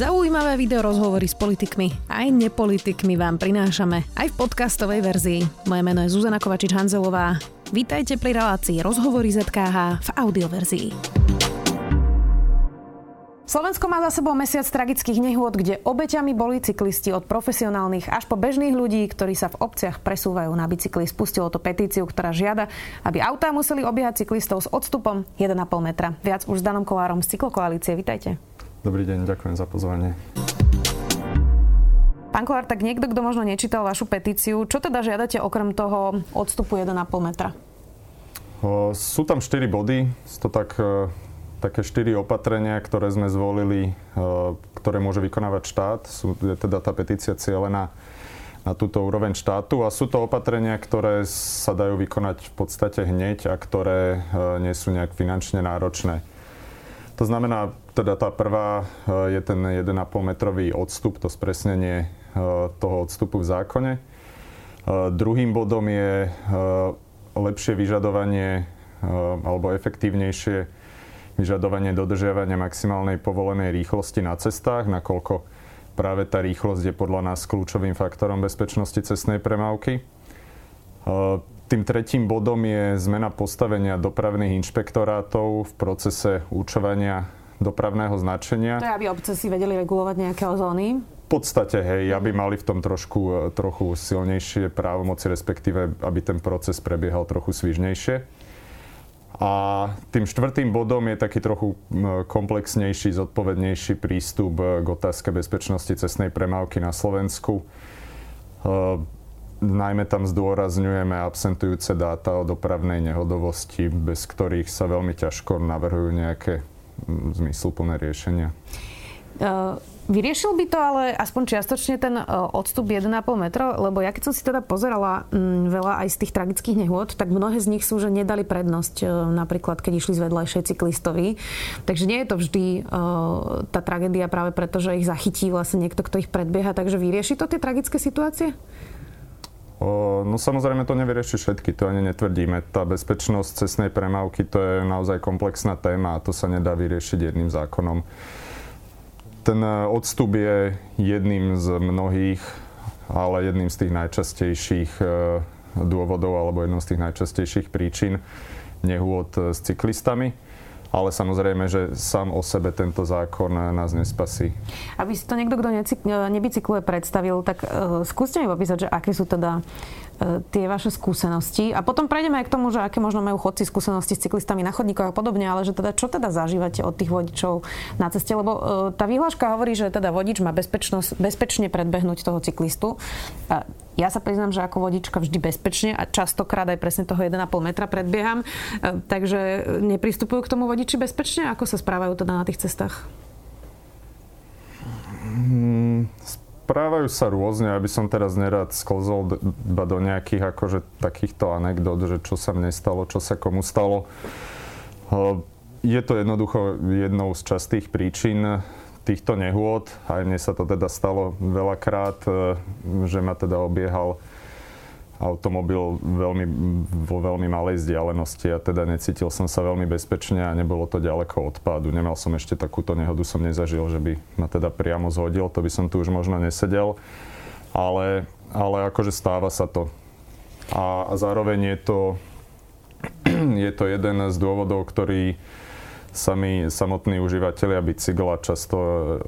Zaujímavé video rozhovory s politikmi aj nepolitikmi vám prinášame aj v podcastovej verzii. Moje meno je Zuzana Kovačič-Hanzelová. Vítajte pri relácii Rozhovory ZKH v audioverzii. Slovensko má za sebou mesiac tragických nehôd, kde obeťami boli cyklisti od profesionálnych až po bežných ľudí, ktorí sa v obciach presúvajú na bicykli. Spustilo to petíciu, ktorá žiada, aby autá museli obiehať cyklistov s odstupom 1,5 metra. Viac už s Danom Kolárom z Cyklokoalície. Vítajte. Dobrý deň, ďakujem za pozvanie. Pán Kolár, tak niekto, kto možno nečítal vašu petíciu, čo teda žiadate okrem toho odstupu 1,5 metra? O, sú tam 4 body, sú to tak také štyri opatrenia, ktoré sme zvolili, e, ktoré môže vykonávať štát. Sú, je teda tá petícia cieľená na túto úroveň štátu a sú to opatrenia, ktoré sa dajú vykonať v podstate hneď a ktoré e, nie sú nejak finančne náročné. To znamená, teda tá prvá e, je ten 1,5 metrový odstup, to spresnenie toho odstupu v zákone. Druhým bodom je lepšie vyžadovanie alebo efektívnejšie vyžadovanie dodržiavania maximálnej povolenej rýchlosti na cestách, nakoľko práve tá rýchlosť je podľa nás kľúčovým faktorom bezpečnosti cestnej premávky. E, tým tretím bodom je zmena postavenia dopravných inšpektorátov v procese účovania dopravného značenia. To je, aby obce si vedeli regulovať nejaké zóny? V podstate, hej, aby mali v tom trošku, trochu silnejšie právomoci, respektíve aby ten proces prebiehal trochu svižnejšie. A tým štvrtým bodom je taký trochu komplexnejší, zodpovednejší prístup k otázke bezpečnosti cestnej premávky na Slovensku. Najmä tam zdôrazňujeme absentujúce dáta o dopravnej nehodovosti, bez ktorých sa veľmi ťažko navrhujú nejaké zmysluplné riešenia. Uh Vyriešil by to ale aspoň čiastočne ten e, odstup 1,5 metra, lebo ja keď som si teda pozerala m, veľa aj z tých tragických nehôd, tak mnohé z nich sú, že nedali prednosť, e, napríklad keď išli z vedľajšej cyklistovi. Takže nie je to vždy uh, tá tragédia práve preto, že ich zachytí vlastne niekto, kto ich predbieha. Takže vyrieši to tie tragické situácie? No samozrejme to nevyrieši všetky, to ani netvrdíme. Tá bezpečnosť cestnej premávky to je naozaj komplexná téma a to sa nedá vyriešiť jedným zákonom. Ten e, odstup je jedným z mnohých, ale jedným z tých najčastejších e, dôvodov alebo jednou z tých najčastejších príčin nehôd e, s cyklistami. Ale samozrejme, že sám o sebe tento zákon nás nespasí. Aby si to niekto, kto nebicykluje, predstavil, tak uh, skúste mi popísať, že aké sú teda tie vaše skúsenosti. A potom prejdeme aj k tomu, že aké možno majú chodci skúsenosti s cyklistami na chodníkoch a podobne, ale že teda čo teda zažívate od tých vodičov na ceste, lebo e, tá výhláška hovorí, že teda vodič má bezpečne predbehnúť toho cyklistu. A ja sa priznám, že ako vodička vždy bezpečne a častokrát aj presne toho 1,5 metra predbieham. E, takže nepristupujú k tomu vodiči bezpečne? Ako sa správajú teda na tých cestách? Hmm, správajú sa rôzne, aby som teraz nerad sklzol iba do nejakých akože takýchto anekdot, že čo sa mne stalo, čo sa komu stalo. Je to jednoducho jednou z častých príčin týchto nehôd. Aj mne sa to teda stalo veľakrát, e, že ma teda obiehal automobil veľmi, vo veľmi malej vzdialenosti a teda necítil som sa veľmi bezpečne a nebolo to ďaleko od pádu. Nemal som ešte takúto nehodu, som nezažil, že by ma teda priamo zhodil, to by som tu už možno nesedel, ale, ale akože stáva sa to. A, a zároveň je to, je to jeden z dôvodov, ktorý sami samotní užívateľia bicykla často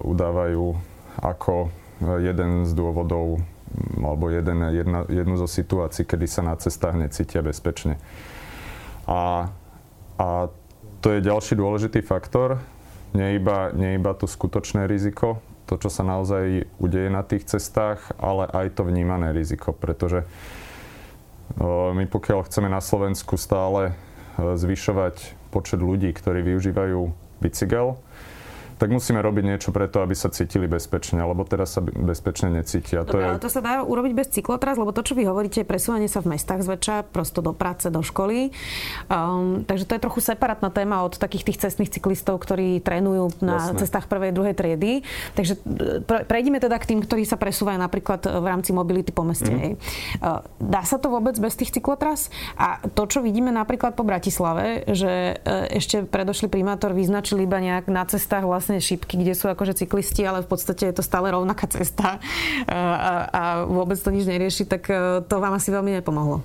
udávajú ako jeden z dôvodov alebo jeden, jedna, jednu zo situácií, kedy sa na cestách necítia bezpečne. A, a to je ďalší dôležitý faktor, nie iba, nie iba to skutočné riziko, to, čo sa naozaj udeje na tých cestách, ale aj to vnímané riziko, pretože my pokiaľ chceme na Slovensku stále zvyšovať počet ľudí, ktorí využívajú bicykel, tak musíme robiť niečo preto, aby sa cítili bezpečne, lebo teraz sa bezpečne necítia. Dobre, to, je... ale to sa dá urobiť bez cyklotras, lebo to, čo vy hovoríte, je presúvanie sa v mestách zväčša, prosto do práce, do školy. Um, takže to je trochu separátna téma od takých tých cestných cyklistov, ktorí trénujú na Jasne. cestách prvej, druhej triedy. Takže e, pre, prejdime teda k tým, ktorí sa presúvajú napríklad v rámci mobility po meste. Mm. Uh, dá sa to vôbec bez tých cyklotras? A to, čo vidíme napríklad po Bratislave, že uh, ešte predošli primátor vyznačili iba nejak na cestách vlastne vlastne šípky, kde sú akože cyklisti, ale v podstate je to stále rovnaká cesta a, a vôbec to nič nerieši, tak to vám asi veľmi nepomohlo.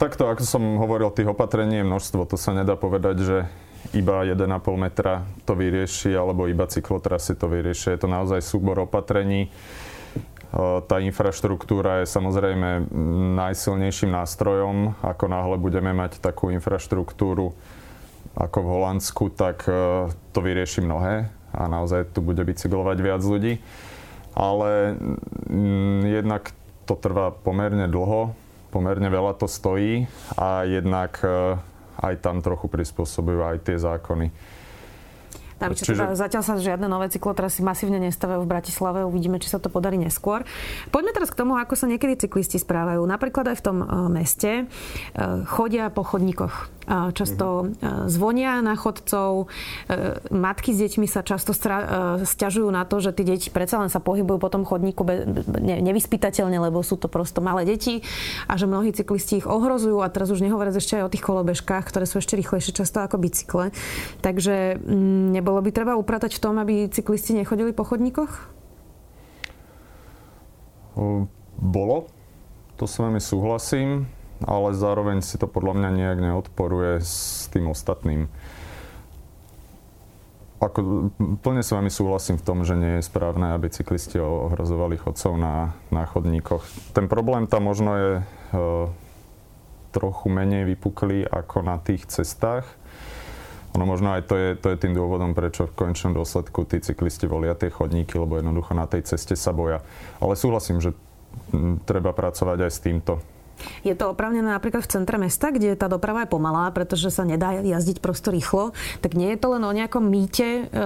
Takto, ako som hovoril, tých opatrení je množstvo. To sa nedá povedať, že iba 1,5 metra to vyrieši, alebo iba cyklotrasy to vyrieši. Je to naozaj súbor opatrení. Tá infraštruktúra je samozrejme najsilnejším nástrojom. Ako náhle budeme mať takú infraštruktúru ako v Holandsku, tak e, to vyrieši mnohé a naozaj tu bude bicyklovať viac ľudí. Ale jednak to trvá pomerne dlho, pomerne veľa to stojí a jednak e, aj tam trochu prispôsobujú aj tie zákony. Navyše, Čiže... teda zatiaľ sa žiadne nové cyklotrasy masívne nestavajú v Bratislave. Uvidíme, či sa to podarí neskôr. Poďme teraz k tomu, ako sa niekedy cyklisti správajú. Napríklad aj v tom e, meste e, chodia po chodníkoch často mhm. zvonia na chodcov. E, matky s deťmi sa často stiažujú na to, že tie deti predsa len sa pohybujú po tom chodníku ne- nevyspytateľne, lebo sú to prosto malé deti a že mnohí cyklisti ich ohrozujú a teraz už nehovoriac ešte aj o tých kolobežkách, ktoré sú ešte rýchlejšie často ako bicykle. Takže mm, nebolo by treba upratať v tom, aby cyklisti nechodili po chodníkoch? Bolo. To s vami súhlasím ale zároveň si to podľa mňa nejak neodporuje s tým ostatným. Ako, plne s vami súhlasím v tom, že nie je správne, aby cyklisti ohrozovali chodcov na, na chodníkoch. Ten problém tam možno je e, trochu menej vypuklý ako na tých cestách. Ono možno aj to je, to je tým dôvodom, prečo v konečnom dôsledku tí cyklisti volia tie chodníky, lebo jednoducho na tej ceste sa boja. Ale súhlasím, že m, treba pracovať aj s týmto. Je to opravnené napríklad v centre mesta, kde tá doprava je pomalá, pretože sa nedá jazdiť prosto rýchlo. Tak nie je to len o nejakom mýte, e,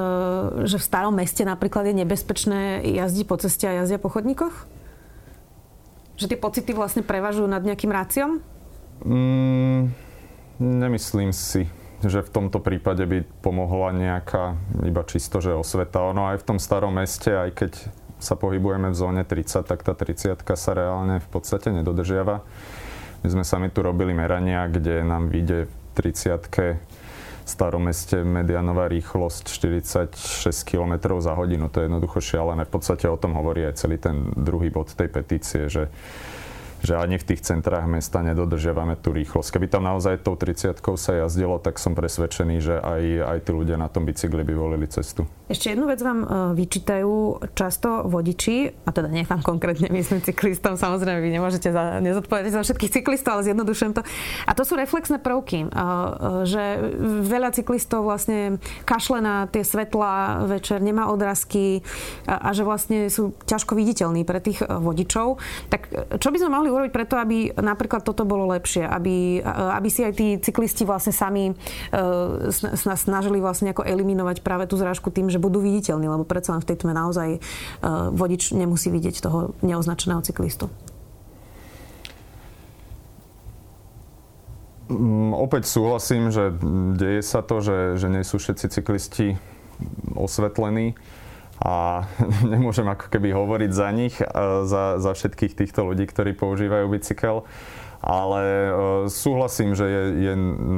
že v starom meste napríklad je nebezpečné jazdiť po ceste a jazdia po chodníkoch? Že tie pocity vlastne prevažujú nad nejakým ráciom? Mm, nemyslím si že v tomto prípade by pomohla nejaká iba čisto, že osveta. Ono aj v tom starom meste, aj keď sa pohybujeme v zóne 30, tak tá 30 sa reálne v podstate nedodržiava. My sme sami tu robili merania, kde nám vyjde v 30 starom meste medianová rýchlosť 46 km za hodinu. To je jednoducho šialené. V podstate o tom hovorí aj celý ten druhý bod tej petície, že že ani v tých centrách mesta nedodržiavame tú rýchlosť. Keby tam naozaj tou 30 sa jazdilo, tak som presvedčený, že aj, aj tí ľudia na tom bicykli by volili cestu. Ešte jednu vec vám e, vyčítajú často vodiči, a teda nie vám konkrétne, myslím cyklistom, samozrejme vy nemôžete za, nezodpovedať za všetkých cyklistov, ale zjednodušujem to. A to sú reflexné prvky, e, e, že veľa cyklistov vlastne kašle na tie svetla večer, nemá odrazky a, a že vlastne sú ťažko viditeľní pre tých vodičov. Tak čo by sme mohli urobiť preto, aby napríklad toto bolo lepšie, aby, aby si aj tí cyklisti vlastne sami uh, snažili vlastne ako eliminovať práve tú zrážku tým, že budú viditeľní, lebo predsa len v tej tme naozaj uh, vodič nemusí vidieť toho neoznačeného cyklistu. Um, opäť súhlasím, že deje sa to, že, že nie sú všetci cyklisti osvetlení a nemôžem ako keby hovoriť za nich, za, za všetkých týchto ľudí, ktorí používajú bicykel. Ale e, súhlasím, že je, je,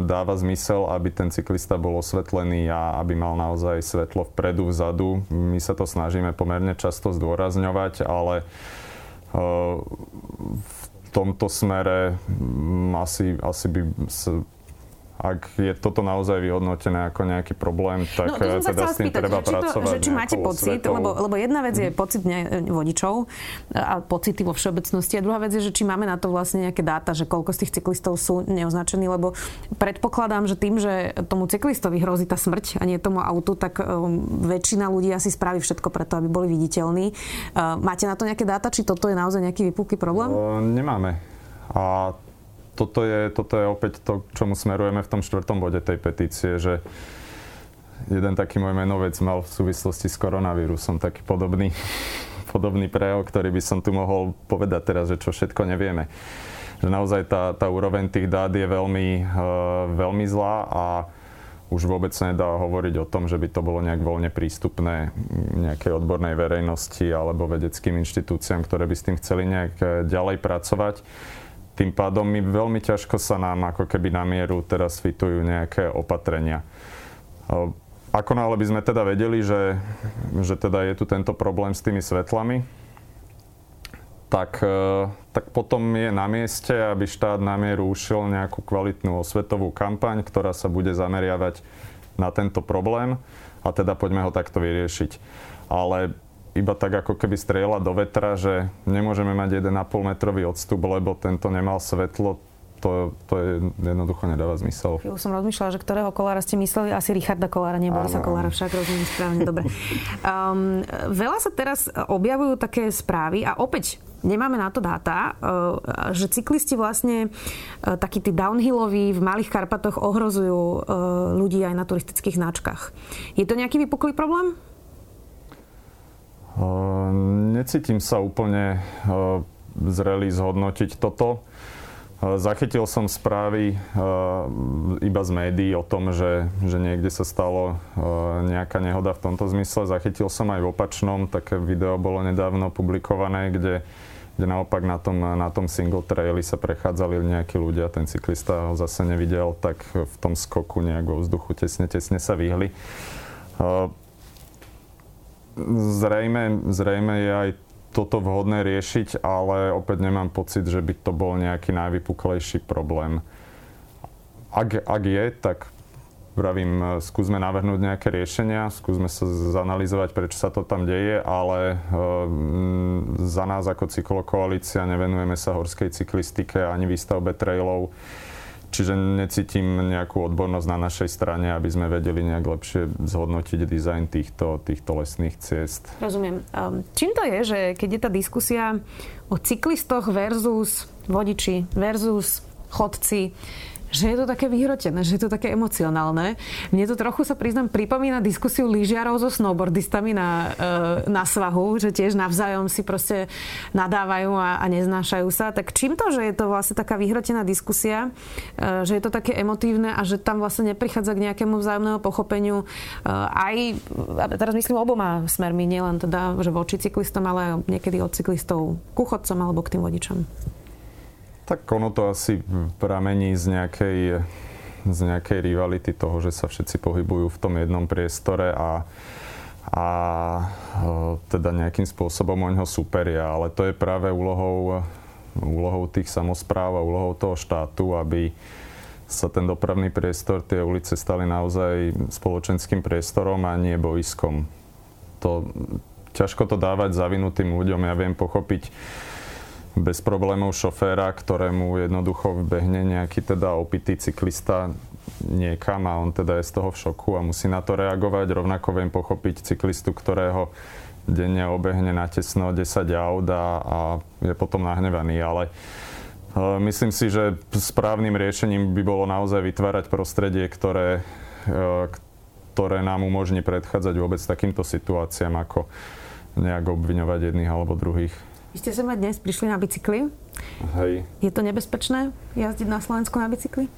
dáva zmysel, aby ten cyklista bol osvetlený a aby mal naozaj svetlo vpredu, vzadu. My sa to snažíme pomerne často zdôrazňovať, ale e, v tomto smere asi, asi by ak je toto naozaj vyhodnotené ako nejaký problém, tak no, eh, teda s tým spýtať, treba že pracovať. To, že či máte pocit, lebo, lebo jedna vec je mhm. pocit ne, vodičov a pocity vo všeobecnosti a druhá vec je, že či máme na to vlastne nejaké dáta, že koľko z tých cyklistov sú neoznačení, lebo predpokladám, že tým, že tomu cyklistovi hrozí tá smrť a nie tomu autu, tak um, väčšina ľudí asi spraví všetko preto, aby boli viditeľní. Uh, máte na to nejaké dáta, či toto je naozaj nejaký vypuký problém? Uh, nemáme. A toto je, toto je opäť to, čomu smerujeme v tom štvrtom bode tej petície, že jeden taký môj menovec mal v súvislosti s koronavírusom taký podobný, podobný prejav, ktorý by som tu mohol povedať teraz, že čo všetko nevieme. Že naozaj tá, tá úroveň tých dát je veľmi, uh, veľmi zlá a už vôbec sa nedá hovoriť o tom, že by to bolo nejak voľne prístupné nejakej odbornej verejnosti alebo vedeckým inštitúciám, ktoré by s tým chceli nejak e, ďalej pracovať. Tým pádom my veľmi ťažko sa nám ako keby na mieru teraz fitujú nejaké opatrenia. ako náhle by sme teda vedeli, že, že teda je tu tento problém s tými svetlami, tak, e, tak potom je na mieste, aby štát na mieru ušiel nejakú kvalitnú osvetovú kampaň, ktorá sa bude zameriavať na tento problém a teda poďme ho takto vyriešiť. Ale iba tak ako keby strieľa do vetra, že nemôžeme mať 1,5 metrový odstup, lebo tento nemal svetlo, to, to je, jednoducho nedáva zmysel. Ja som rozmýšľala, že ktorého kolára ste mysleli, asi Richarda Kolára, nebolo sa Kolára, však rozumiem správne, dobre. Um, veľa sa teraz objavujú také správy a opäť nemáme na to dáta, uh, že cyklisti vlastne uh, takí tí downhilloví v Malých Karpatoch ohrozujú uh, ľudí aj na turistických značkách. Je to nejaký vypuklý problém? Necítim sa úplne zrelý zhodnotiť toto. Zachytil som správy iba z médií o tom, že, že niekde sa stalo nejaká nehoda v tomto zmysle. Zachytil som aj v opačnom, také video bolo nedávno publikované, kde, kde naopak na tom, na tom single traili sa prechádzali nejakí ľudia, ten cyklista ho zase nevidel, tak v tom skoku nejak vo vzduchu tesne, tesne sa vyhli. Zrejme, zrejme je aj toto vhodné riešiť, ale opäť nemám pocit, že by to bol nejaký najvypuklejší problém. Ak, ak je, tak vravím, skúsme navrhnúť nejaké riešenia, skúsme sa zanalizovať, prečo sa to tam deje, ale e, za nás ako cyklokoalícia nevenujeme sa horskej cyklistike ani výstavbe trailov. Čiže necítim nejakú odbornosť na našej strane, aby sme vedeli nejak lepšie zhodnotiť dizajn týchto, týchto lesných ciest. Rozumiem. Um, čím to je, že keď je tá diskusia o cyklistoch versus vodiči versus chodci, že je to také vyhrotené, že je to také emocionálne. Mne to trochu sa priznám pripomína diskusiu lyžiarov so snowboardistami na, e, na svahu, že tiež navzájom si proste nadávajú a, a neznášajú sa. Tak čím to, že je to vlastne taká vyhrotená diskusia, e, že je to také emotívne a že tam vlastne neprichádza k nejakému vzájomnému pochopeniu e, aj, teraz myslím oboma smermi, nielen teda, že voči cyklistom, ale niekedy od cyklistov ku chodcom alebo k tým vodičom. Tak ono to asi pramení z nejakej, z nejakej rivality toho, že sa všetci pohybujú v tom jednom priestore a, a teda nejakým spôsobom o ňoho superia. Ale to je práve úlohou, úlohou tých samozpráv a úlohou toho štátu, aby sa ten dopravný priestor, tie ulice stali naozaj spoločenským priestorom a nie boiskom. To, ťažko to dávať zavinutým ľuďom. Ja viem pochopiť bez problémov šoféra, ktorému jednoducho vbehne nejaký teda opitý cyklista niekam a on teda je z toho v šoku a musí na to reagovať. Rovnako viem pochopiť cyklistu, ktorého denne obehne na tesno 10 aut a, a je potom nahnevaný. Ale e, myslím si, že správnym riešením by bolo naozaj vytvárať prostredie, ktoré, e, ktoré nám umožní predchádzať vôbec takýmto situáciám, ako nejak obviňovať jedných alebo druhých. Vy ste sem dnes prišli na bicykli. Hej. Je to nebezpečné jazdiť na Slovensku na bicykli?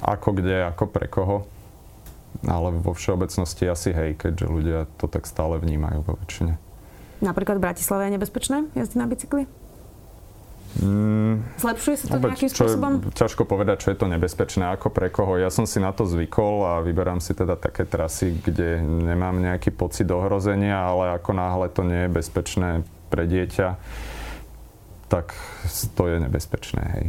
Ako kde, ako pre koho. Ale vo všeobecnosti asi hej, keďže ľudia to tak stále vnímajú vo väčšine. Napríklad v Bratislave je nebezpečné jazdiť na bicykli? Mm, Zlepšuje sa to opäť, nejakým spôsobom? Je, ťažko povedať, čo je to nebezpečné, ako pre koho. Ja som si na to zvykol a vyberám si teda také trasy, kde nemám nejaký pocit ohrozenia, ale ako náhle to nie je bezpečné pre dieťa, tak to je nebezpečné, hej.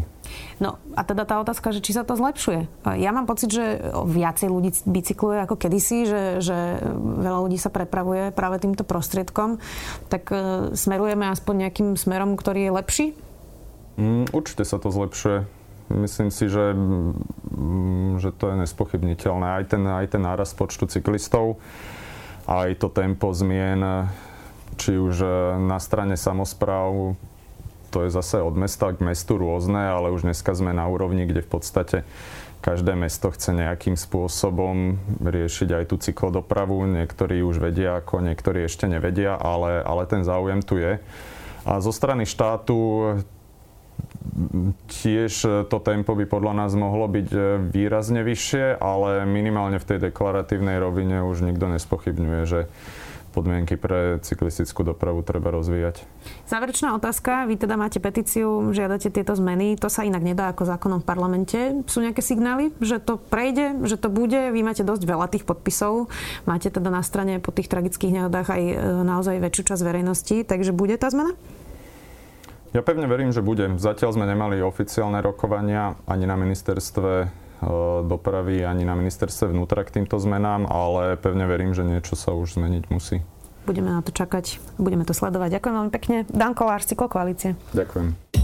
No a teda tá otázka, že či sa to zlepšuje. Ja mám pocit, že viacej ľudí bicykluje ako kedysi, že, že veľa ľudí sa prepravuje práve týmto prostriedkom. Tak e, smerujeme aspoň nejakým smerom, ktorý je lepší Mm, určite sa to zlepšuje. Myslím si, že, mm, že to je nespochybniteľné. Aj ten, aj ten náraz počtu cyklistov, aj to tempo zmien, či už e, na strane samozpráv, to je zase od mesta k mestu rôzne, ale už dneska sme na úrovni, kde v podstate každé mesto chce nejakým spôsobom riešiť aj tú cyklodopravu. Niektorí už vedia ako, niektorí ešte nevedia, ale, ale ten záujem tu je. A zo strany štátu tiež e, to tempo by podľa nás mohlo byť e, výrazne vyššie, ale minimálne v tej deklaratívnej rovine už nikto nespochybňuje, že podmienky pre cyklistickú dopravu treba rozvíjať. Záverečná otázka. Vy teda máte petíciu, žiadate tieto zmeny. To sa inak nedá ako zákonom v parlamente. Sú nejaké signály, že to prejde, že to bude? Vy máte dosť veľa tých podpisov. Máte teda na strane po tých tragických nehodách aj e, naozaj väčšiu časť verejnosti. Takže bude tá zmena? Ja pevne verím, že bude. Zatiaľ sme nemali oficiálne rokovania ani na ministerstve e, dopravy, ani na ministerstve vnútra k týmto zmenám, ale pevne verím, že niečo sa už zmeniť musí. Budeme na to čakať, budeme to sledovať. Ďakujem veľmi pekne. Dan Kolár, Cyklokoalície. Ďakujem.